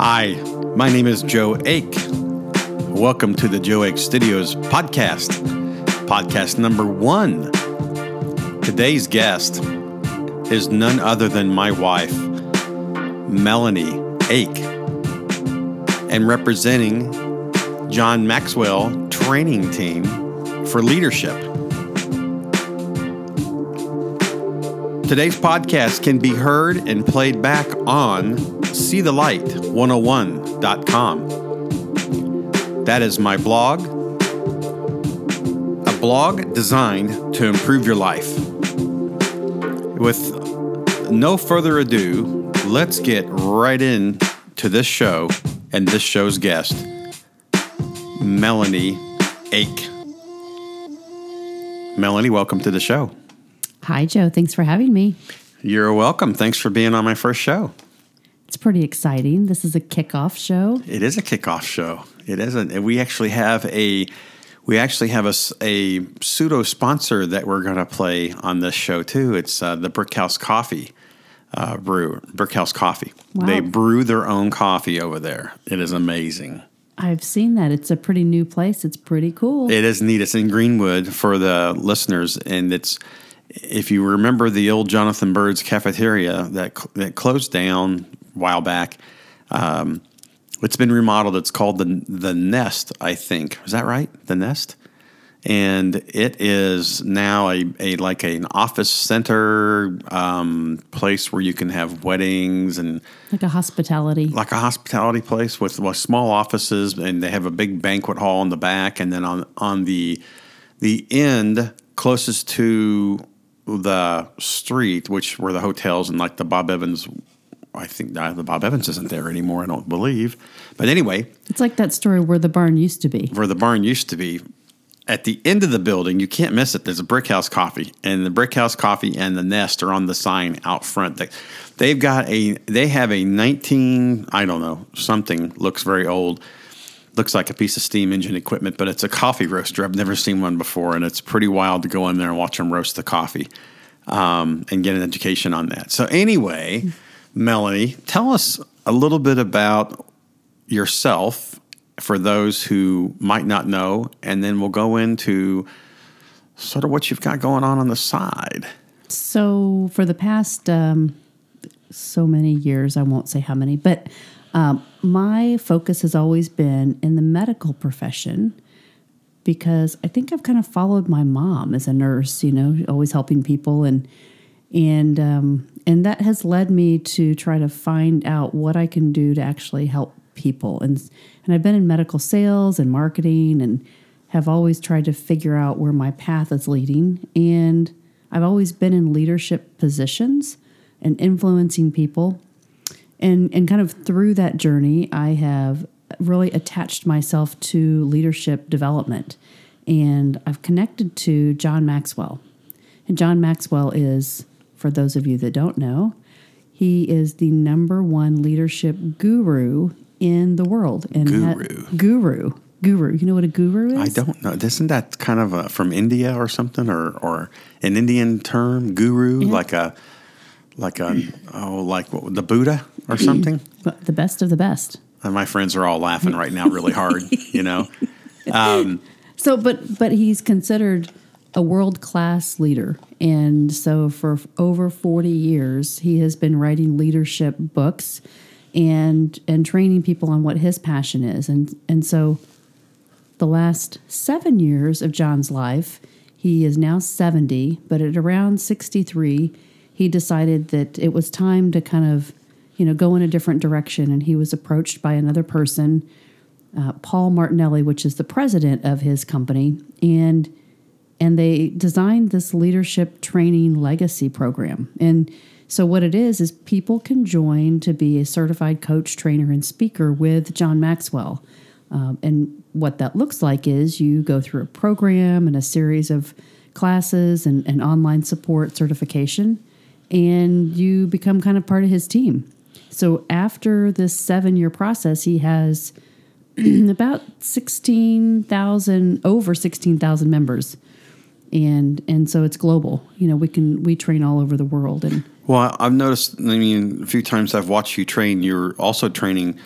Hi, my name is Joe Ake. Welcome to the Joe Ake Studios podcast, podcast number one. Today's guest is none other than my wife, Melanie Ake, and representing John Maxwell training team for leadership. Today's podcast can be heard and played back on seethelight101.com. That is my blog, a blog designed to improve your life. With no further ado, let's get right into this show and this show's guest, Melanie Ake. Melanie, welcome to the show. Hi, Joe. Thanks for having me. You're welcome. Thanks for being on my first show. It's pretty exciting. This is a kickoff show. It is a kickoff show. It is. A, we actually have a we actually have a, a pseudo sponsor that we're going to play on this show too. It's uh, the Brickhouse Coffee uh, brew. Brickhouse Coffee. Wow. They brew their own coffee over there. It is amazing. I've seen that. It's a pretty new place. It's pretty cool. It is neat. It's in Greenwood for the listeners, and it's if you remember the old Jonathan Byrd's cafeteria that that closed down while back. Um, it's been remodeled. It's called the the Nest, I think. Is that right? The Nest, and it is now a, a like an office center um, place where you can have weddings and like a hospitality. like a hospitality place with, with small offices, and they have a big banquet hall in the back, and then on on the the end closest to the street, which were the hotels and like the Bob Evans. I think the Bob Evans isn't there anymore. I don't believe, but anyway, It's like that story where the barn used to be. where the barn used to be. At the end of the building, you can't miss it. There's a Brick House Coffee, and the Brick House Coffee and the Nest are on the sign out front. They, they've got a, they have a 19, I don't know, something looks very old. Looks like a piece of steam engine equipment, but it's a coffee roaster. I've never seen one before, and it's pretty wild to go in there and watch them roast the coffee um, and get an education on that. So, anyway, Melanie, tell us a little bit about yourself for those who might not know, and then we'll go into sort of what you've got going on on the side. So for the past um, so many years, I won't say how many, but um, my focus has always been in the medical profession because I think I've kind of followed my mom as a nurse. You know, always helping people and and um, and that has led me to try to find out what I can do to actually help people. And and I've been in medical sales and marketing and have always tried to figure out where my path is leading. And I've always been in leadership positions and influencing people. And and kind of through that journey, I have really attached myself to leadership development. And I've connected to John Maxwell. And John Maxwell is, for those of you that don't know, he is the number one leadership guru in the world. And Guru. guru. Guru. You know what a guru is? I don't know. Isn't that kind of a, from India or something, or or an Indian term, guru, like a like a oh like what, the Buddha or something? The best of the best. And my friends are all laughing right now, really hard. You know, um, So, but but he's considered a world class leader, and so for over forty years, he has been writing leadership books and and training people on what his passion is, and and so the last seven years of John's life, he is now seventy, but at around sixty three, he decided that it was time to kind of you know go in a different direction, and he was approached by another person uh, Paul Martinelli, which is the president of his company, and and they designed this leadership training legacy program. And so what it is is people can join to be a certified coach, trainer, and speaker with John Maxwell. Um, and what that looks like is you go through a program and a series of classes and, and online support certification, and you become kind of part of his team. So after this seven year process, he has about 16,000 over 16,000 members and and so it's global you know we can we train all over the world and Well, I've noticed. I mean, a few times I've watched you train. You're also training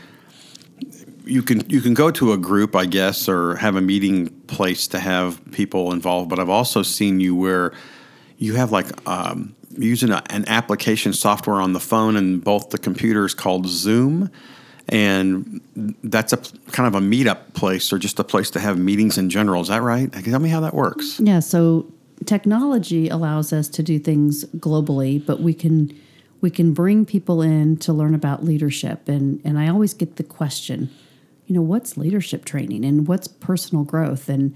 you can you can go to a group, I guess, or have a meeting place to have people involved. But I've also seen you where you have like um, using a, an application software on the phone and both the computers called Zoom, and that's a kind of a meetup place or just a place to have meetings in general. Is that right? Tell me how that works. Yeah. So technology allows us to do things globally, but we can we can bring people in to learn about leadership and and I always get the question you know what's leadership training and what's personal growth and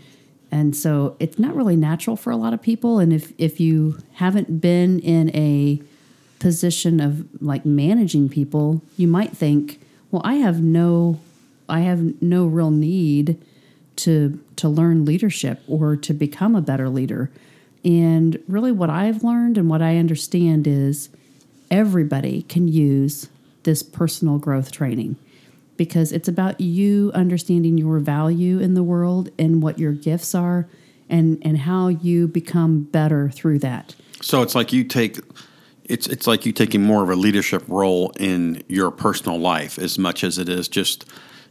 and so it's not really natural for a lot of people and if if you haven't been in a position of like managing people you might think well I have no I have no real need to to learn leadership or to become a better leader and really what I've learned and what I understand is everybody can use this personal growth training because it's about you understanding your value in the world and what your gifts are and and how you become better through that. So it's like you take it's it's like you taking more of a leadership role in your personal life as much as it is just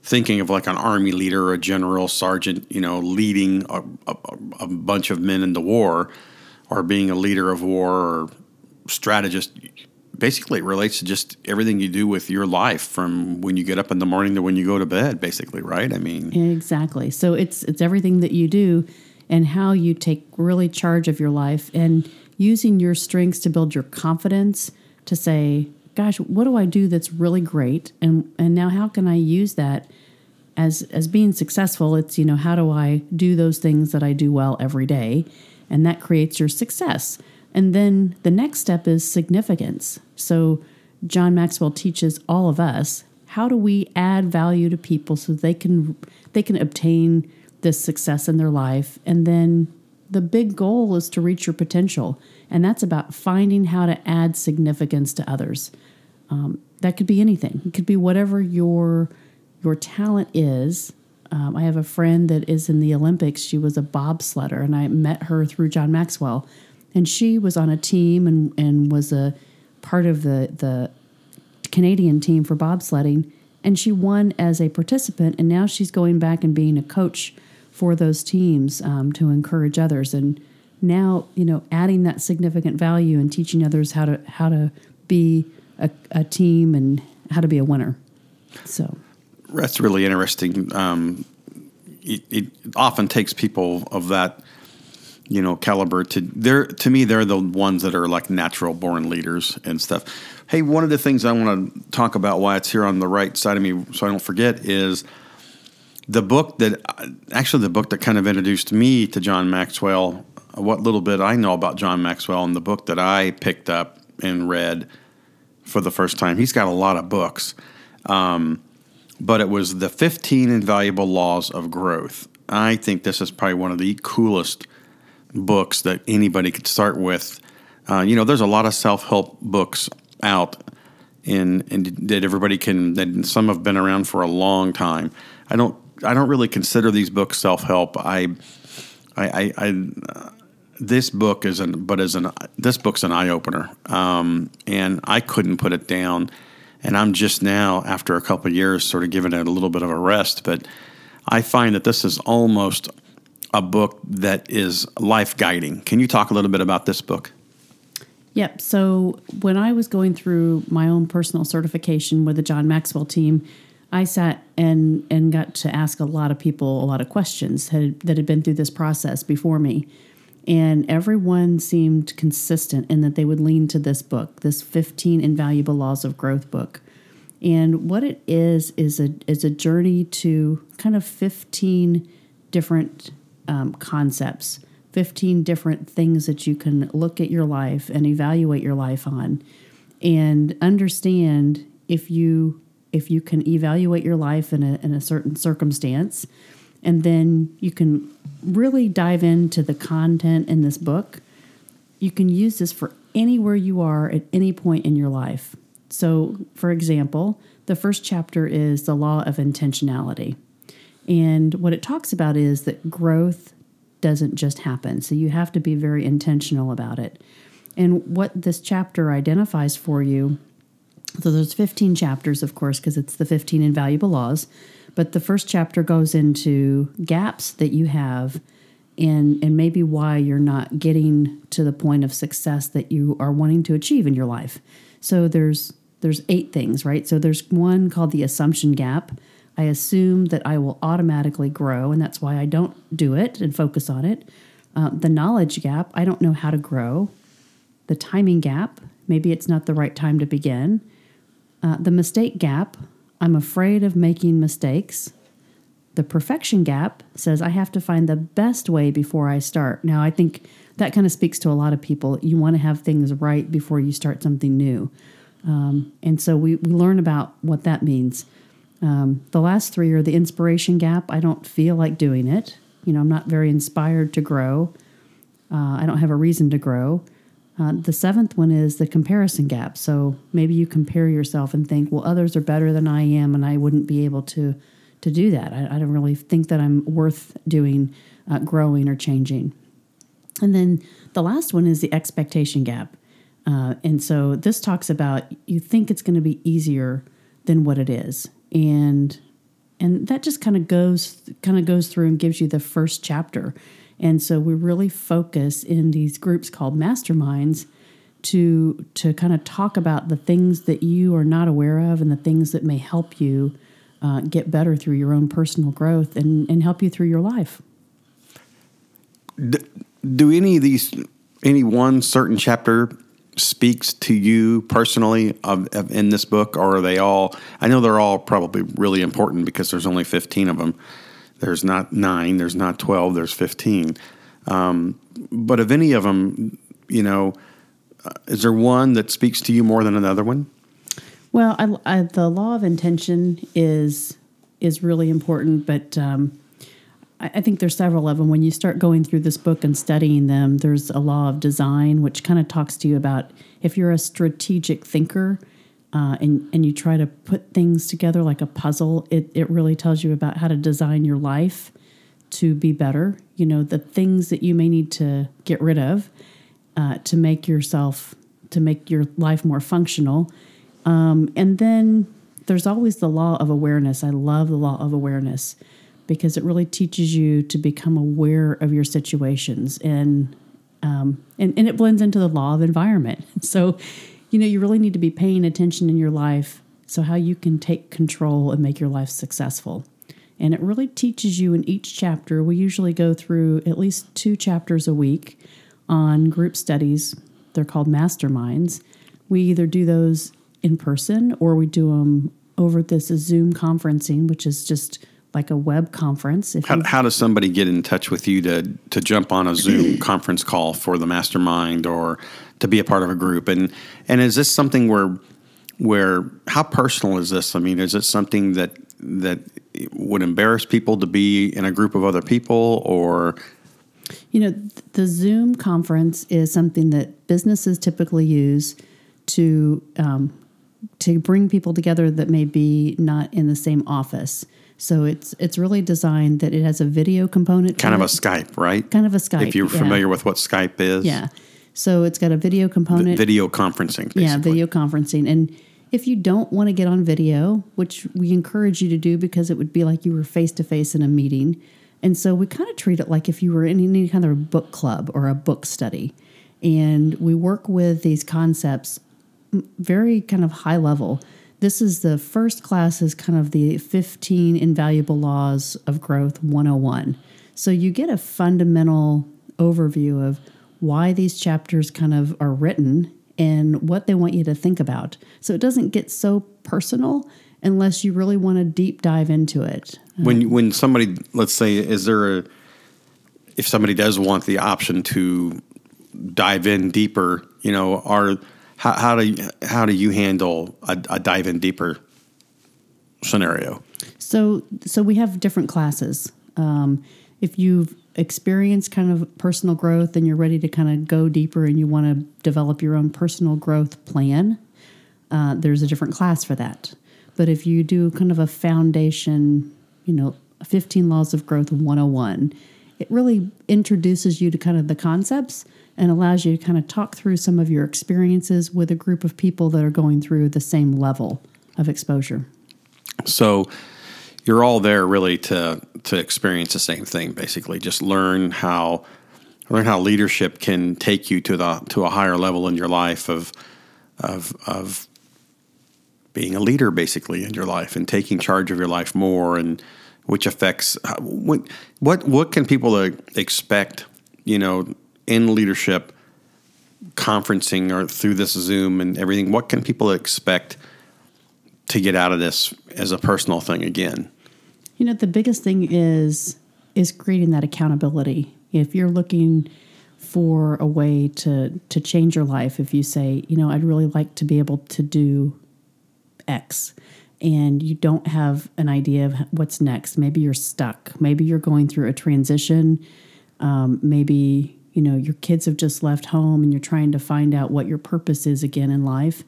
thinking of like an army leader, a general, sergeant, you know, leading a, a, a bunch of men in the war, or being a leader of war or strategist basically it relates to just everything you do with your life from when you get up in the morning to when you go to bed basically right? I mean exactly. So it's it's everything that you do and how you take really charge of your life. And using your strengths to build your confidence to say gosh what do i do that's really great? And and now how can i use that as as being successful? It's you know how do i do those things that i do well every day? And that creates your success. And then the next step is significance. So John Maxwell teaches all of us how do we add value to people so they can they can obtain this success in their life? And then the big goal is to reach your potential and that's about finding how to add significance to others. Um, that could be anything. It could be whatever your your talent is. Um, i have a friend that is in the olympics. She was a bobsledder and i met her through john maxwell. And she was on a team and, and was a part of the, the Canadian team for bobsledding. And she won as a participant, and now she's going back and being a coach for those teams um, to encourage others. And now, you know, adding that significant value and teaching others how to how to be a, a team and how to be a winner. So that's really interesting. Um, it, it often takes people of that you know caliber to they're to me they're the ones that are like natural born leaders and stuff hey one of the things i want to talk about why it's here on the right side of me so i don't forget is the book that actually the book that kind of introduced me to john maxwell what little bit i know about john maxwell and the book that i picked up and read for the first time he's got a lot of books um, but it was the 15 invaluable laws of growth i think this is probably one of the coolest books that anybody could start with. Uh, you know, there's a lot of self help books out, and that everybody can. That some have been around for a long time. I don't I don't really consider these books self help. I I, I, I uh, this book is an but as an this book's an eye opener, um, and I couldn't put it down. And I'm just now, after a couple years, sort of giving it a little bit of a rest. But I find that this is almost a book that is life guiding. Can you talk a little bit about this book? Yep. So when I was going through my own personal certification with the John Maxwell team, I sat and and got to ask a lot of people a lot of questions had, that had been through this process before me. And everyone seemed consistent in that they would lean to this book, this 15 Invaluable Laws of Growth book. And what it is is a is a journey to kind of 15 different um, concepts, 15 different things that you can look at your life and evaluate your life on and understand if you if you can evaluate your life in a, in a certain circumstance and then you can really dive into the content in this book you can use this for anywhere you are at any point in your life so for example the first chapter is the law of intentionality and what it talks about is that growth doesn't just happen. So you have to be very intentional about it. And what this chapter identifies for you So there's 15 chapters, of course, because it's the 15 invaluable laws. But the first chapter goes into gaps that you have and and maybe why you're not getting to the point of success that you are wanting to achieve in your life. So there's there's eight things, right? So there's one called the assumption gap. I assume that I will automatically grow, and that's why I don't do it and focus on it. Uh, the knowledge gap, I don't know how to grow. The timing gap, maybe it's not the right time to begin. Uh, the mistake gap, I'm afraid of making mistakes. The perfection gap says I have to find the best way before I start. Now, I think that kind of speaks to a lot of people. You want to have things right before you start something new. Um, and so we, we learn about what that means. Um, the last three are the inspiration gap. I don't feel like doing it. You know, I'm not very inspired to grow. Uh, I don't have a reason to grow. Uh, the seventh one is the comparison gap. So maybe you compare yourself and think, well, others are better than I am, and I wouldn't be able to to do that. I, I don't really think that I'm worth doing, uh, growing or changing. And then the last one is the expectation gap. Uh, and so this talks about you think it's going to be easier than what it is, and and that just kind of goes kind of goes through and gives you the first chapter. And so we really focus in these groups called masterminds to to kind of talk about the things that you are not aware of and the things that may help you uh, get better through your own personal growth and, and help you through your life. Do, do any of these, any one certain chapter speaks to you personally of, of, in this book, or are they all? I know they're all probably really important because there's only 15 of them. There's not nine, there's not 12, there's 15. Um, but of any of them, you know, uh, is there one that speaks to you more than another one? Well, I, I, the law of intention is is really important, but um, I, I, think there's several of them. When you start going through this book and studying them, there's a law of design, which kind of talks to you about if you're a strategic thinker uh, and and you try to put things together like a puzzle. It it really tells you about how to design your life to be better. You know the things that you may need to get rid of uh, to make yourself to make your life more functional um, and then there's always the law of awareness. I love the law of awareness because it really teaches you to become aware of your situations and um, and, and it blends into the law of environment. So, you know, you really need to be paying attention in your life so how you can take control and make your life successful. And it really teaches you in each chapter. We usually go through at least two chapters a week on group studies. They're called masterminds. We either do those in person or we do them over this Zoom conferencing, which is just like a web conference. How, how, does somebody get in touch with you to to jump on a Zoom conference call for the mastermind or to be a part of a group? And and is this something where where how personal is this? I mean, is it something that that would embarrass people to be in a group of other people or you know the zoom conference is something that businesses typically use to um, to bring people together that may be not in the same office. So it's it's really designed that it has a video component. Kind of it. a Skype, right? Kind of a Skype. If you're yeah. familiar with what Skype is. Yeah. So it's got a video component. V- video conferencing. Basically. Yeah, video conferencing. And if you don't want to get on video, which we encourage you to do because it would be like you were face to face in a meeting. And so we kind of treat it like if you were in any kind of a book club or a book study. And we work with these concepts very kind of high level. This is the first class is kind of the 15 invaluable laws of growth 101. So you get a fundamental overview of why these chapters kind of are written and what they want you to think about. So it doesn't get so personal unless you really want to deep dive into it. When when somebody let's say is there a if somebody does want the option to dive in deeper, you know, are how, how do you, how do you handle a, a dive in deeper scenario? So so we have different classes. Um, if you've experienced kind of personal growth and you're ready to kind of go deeper and you want to develop your own personal growth plan, uh, there's a different class for that. But if you do kind of a foundation, you know, 15 Laws of Growth 101, it really introduces you to kind of the concepts and allows you to kind of talk through some of your experiences with a group of people that are going through the same level of exposure. So you're all there really to to experience the same thing basically just learn how learn how leadership can take you to the to a higher level in your life of of of being a leader basically in your life and taking charge of your life more and which affects what what what can people uh, expect you know in leadership conferencing or through this zoom and everything? What can people expect to get out of this as a personal thing again? You know the biggest thing is is creating that accountability. If you're looking for a way to to change your life if you say you know i'd really like to be able to do x and you don't have an idea of what's next. Maybe you're stuck. Maybe you're going through a transition. Um, maybe you know your kids have just left home and you're trying to find out what your purpose is again in life.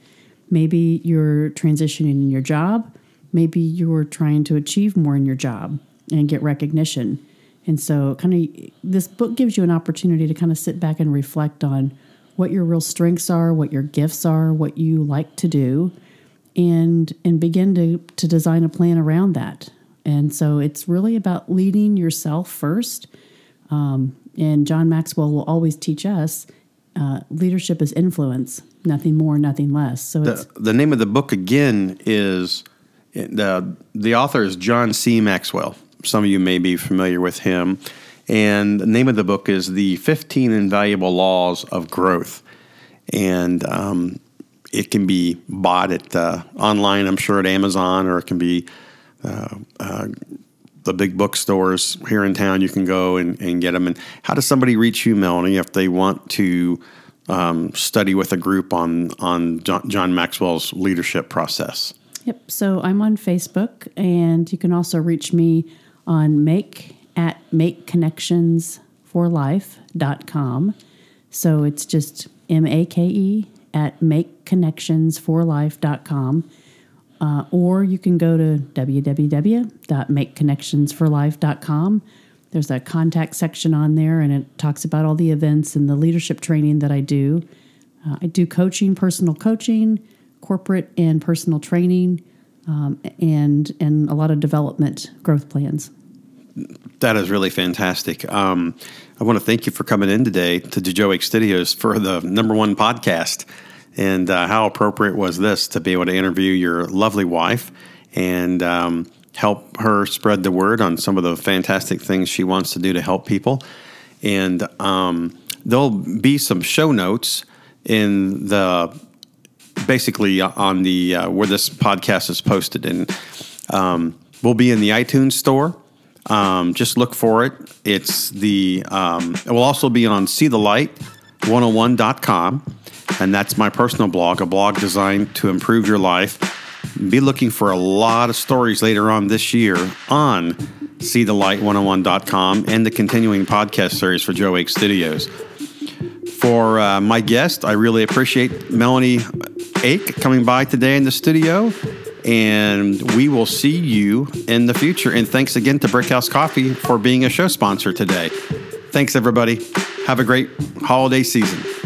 Maybe you're transitioning in your job. Maybe you're trying to achieve more in your job and get recognition. And so, kind of, this book gives you an opportunity to kind of sit back and reflect on what your real strengths are, what your gifts are, what you like to do, and and begin to to design a plan around that. And so, it's really about leading yourself first. Um, and John Maxwell will always teach us uh, leadership is influence, nothing more, nothing less. So, the, the name of the book again is the the author is John C. Maxwell. Some of you may be familiar with him. And the name of the book is The 15 Invaluable Laws of Growth. And um, it can be bought at uh, online, I'm sure, at Amazon, or it can be uh, uh, the big bookstores here in town. You can go and, and, get them. And how does somebody reach you, Melanie, if they want to um, study with a group on on John, John Maxwell's leadership process? Yep. So I'm on Facebook, and you can also reach me on make at makeconnectionsforlife.com. So it's just M A K E at makeconnectionsforlife.com. Uh, or you can go to www.makeconnectionsforlife.com. There's a contact section on there, and it talks about all the events and the leadership training that I do. Uh, I do coaching, personal coaching, corporate and personal training, um, and and a lot of development growth plans. That is really fantastic. Um, I want to thank you for coming in today to Joe Studios for the number one podcast. And uh, how appropriate was this to be able to interview your lovely wife and um, help her spread the word on some of the fantastic things she wants to do to help people. And um, there'll be some show notes in the basically on the uh, where this podcast is posted, and um, we'll be in the iTunes store um, just look for it. It's the, um, it will also be on seethelight101.com. And that's my personal blog, a blog designed to improve your life. Be looking for a lot of stories later on this year on seethelight101.com and the continuing podcast series for Joe Ake Studios. For uh, my guest, I really appreciate Melanie Ake coming by today in the studio and we will see you in the future. And thanks again to Brickhouse Coffee for being a show sponsor today. Thanks, everybody. Have a great holiday season.